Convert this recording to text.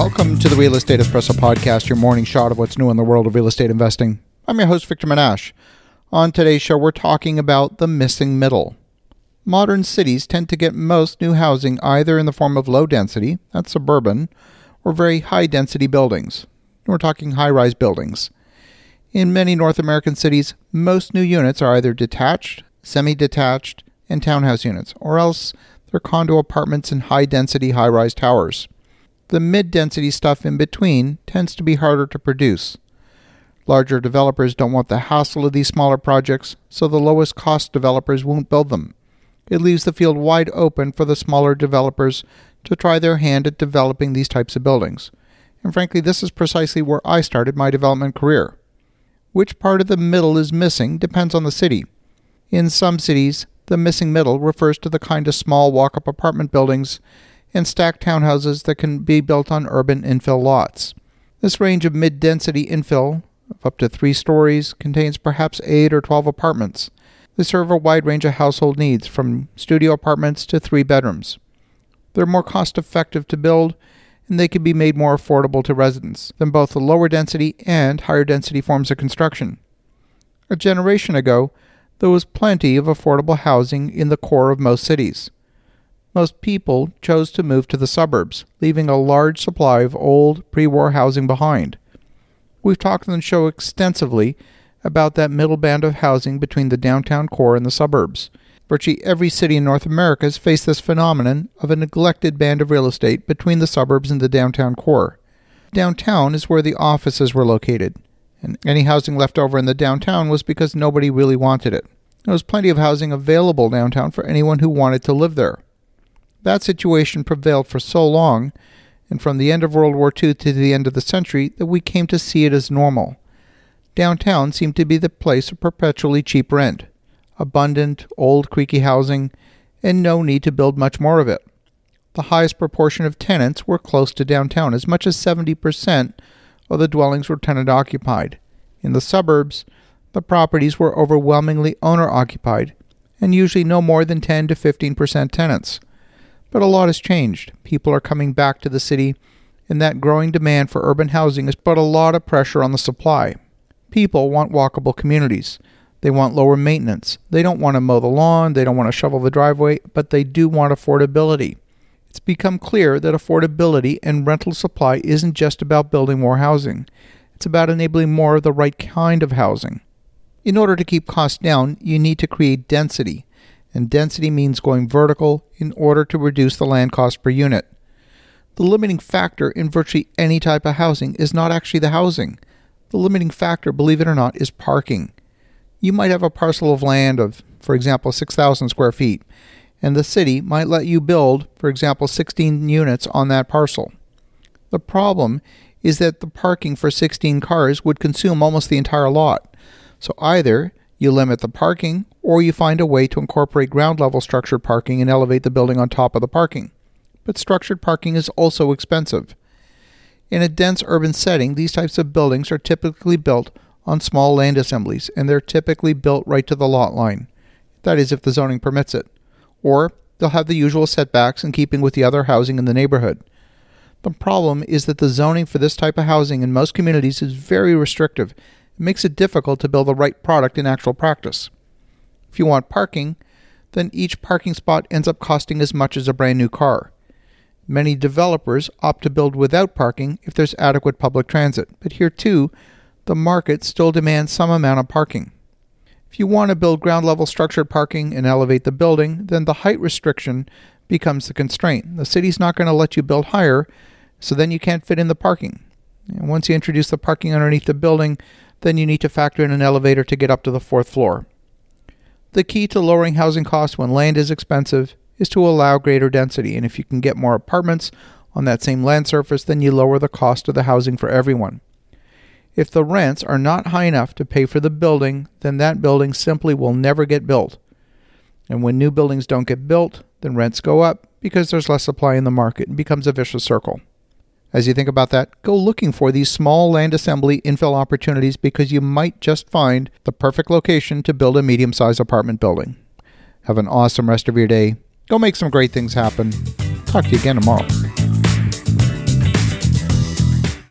Welcome to the Real Estate Espresso Podcast, your morning shot of what's new in the world of real estate investing. I'm your host, Victor Menasce. On today's show, we're talking about the missing middle. Modern cities tend to get most new housing either in the form of low density, that's suburban, or very high density buildings. We're talking high rise buildings. In many North American cities, most new units are either detached, semi detached, and townhouse units, or else they're condo apartments and high density high rise towers. The mid density stuff in between tends to be harder to produce. Larger developers don't want the hassle of these smaller projects, so the lowest cost developers won't build them. It leaves the field wide open for the smaller developers to try their hand at developing these types of buildings. And frankly, this is precisely where I started my development career. Which part of the middle is missing depends on the city. In some cities, the missing middle refers to the kind of small walk up apartment buildings and stacked townhouses that can be built on urban infill lots. This range of mid density infill, of up to three stories, contains perhaps 8 or 12 apartments. They serve a wide range of household needs, from studio apartments to three bedrooms. They're more cost effective to build, and they can be made more affordable to residents than both the lower density and higher density forms of construction. A generation ago, there was plenty of affordable housing in the core of most cities. Most people chose to move to the suburbs, leaving a large supply of old pre war housing behind. We've talked on the show extensively about that middle band of housing between the downtown core and the suburbs. Virtually every city in North America has faced this phenomenon of a neglected band of real estate between the suburbs and the downtown core. Downtown is where the offices were located, and any housing left over in the downtown was because nobody really wanted it. There was plenty of housing available downtown for anyone who wanted to live there. That situation prevailed for so long, and from the end of World War II to the end of the century, that we came to see it as normal. Downtown seemed to be the place of perpetually cheap rent, abundant, old, creaky housing, and no need to build much more of it. The highest proportion of tenants were close to downtown, as much as 70% of the dwellings were tenant occupied. In the suburbs, the properties were overwhelmingly owner occupied, and usually no more than 10 to 15% tenants. But a lot has changed. People are coming back to the city, and that growing demand for urban housing has put a lot of pressure on the supply. People want walkable communities. They want lower maintenance. They don't want to mow the lawn, they don't want to shovel the driveway, but they do want affordability. It's become clear that affordability and rental supply isn't just about building more housing. It's about enabling more of the right kind of housing. In order to keep costs down, you need to create density and density means going vertical in order to reduce the land cost per unit. The limiting factor in virtually any type of housing is not actually the housing. The limiting factor, believe it or not, is parking. You might have a parcel of land of, for example, 6,000 square feet, and the city might let you build, for example, 16 units on that parcel. The problem is that the parking for 16 cars would consume almost the entire lot. So either you limit the parking, or you find a way to incorporate ground level structured parking and elevate the building on top of the parking. But structured parking is also expensive. In a dense urban setting, these types of buildings are typically built on small land assemblies, and they're typically built right to the lot line. That is, if the zoning permits it. Or they'll have the usual setbacks in keeping with the other housing in the neighborhood. The problem is that the zoning for this type of housing in most communities is very restrictive makes it difficult to build the right product in actual practice. If you want parking, then each parking spot ends up costing as much as a brand new car. Many developers opt to build without parking if there's adequate public transit, but here too, the market still demands some amount of parking. If you want to build ground level structured parking and elevate the building, then the height restriction becomes the constraint. The city's not going to let you build higher, so then you can't fit in the parking. And once you introduce the parking underneath the building, then you need to factor in an elevator to get up to the fourth floor. The key to lowering housing costs when land is expensive is to allow greater density, and if you can get more apartments on that same land surface, then you lower the cost of the housing for everyone. If the rents are not high enough to pay for the building, then that building simply will never get built. And when new buildings don't get built, then rents go up because there's less supply in the market and becomes a vicious circle. As you think about that, go looking for these small land assembly infill opportunities because you might just find the perfect location to build a medium sized apartment building. Have an awesome rest of your day. Go make some great things happen. Talk to you again tomorrow.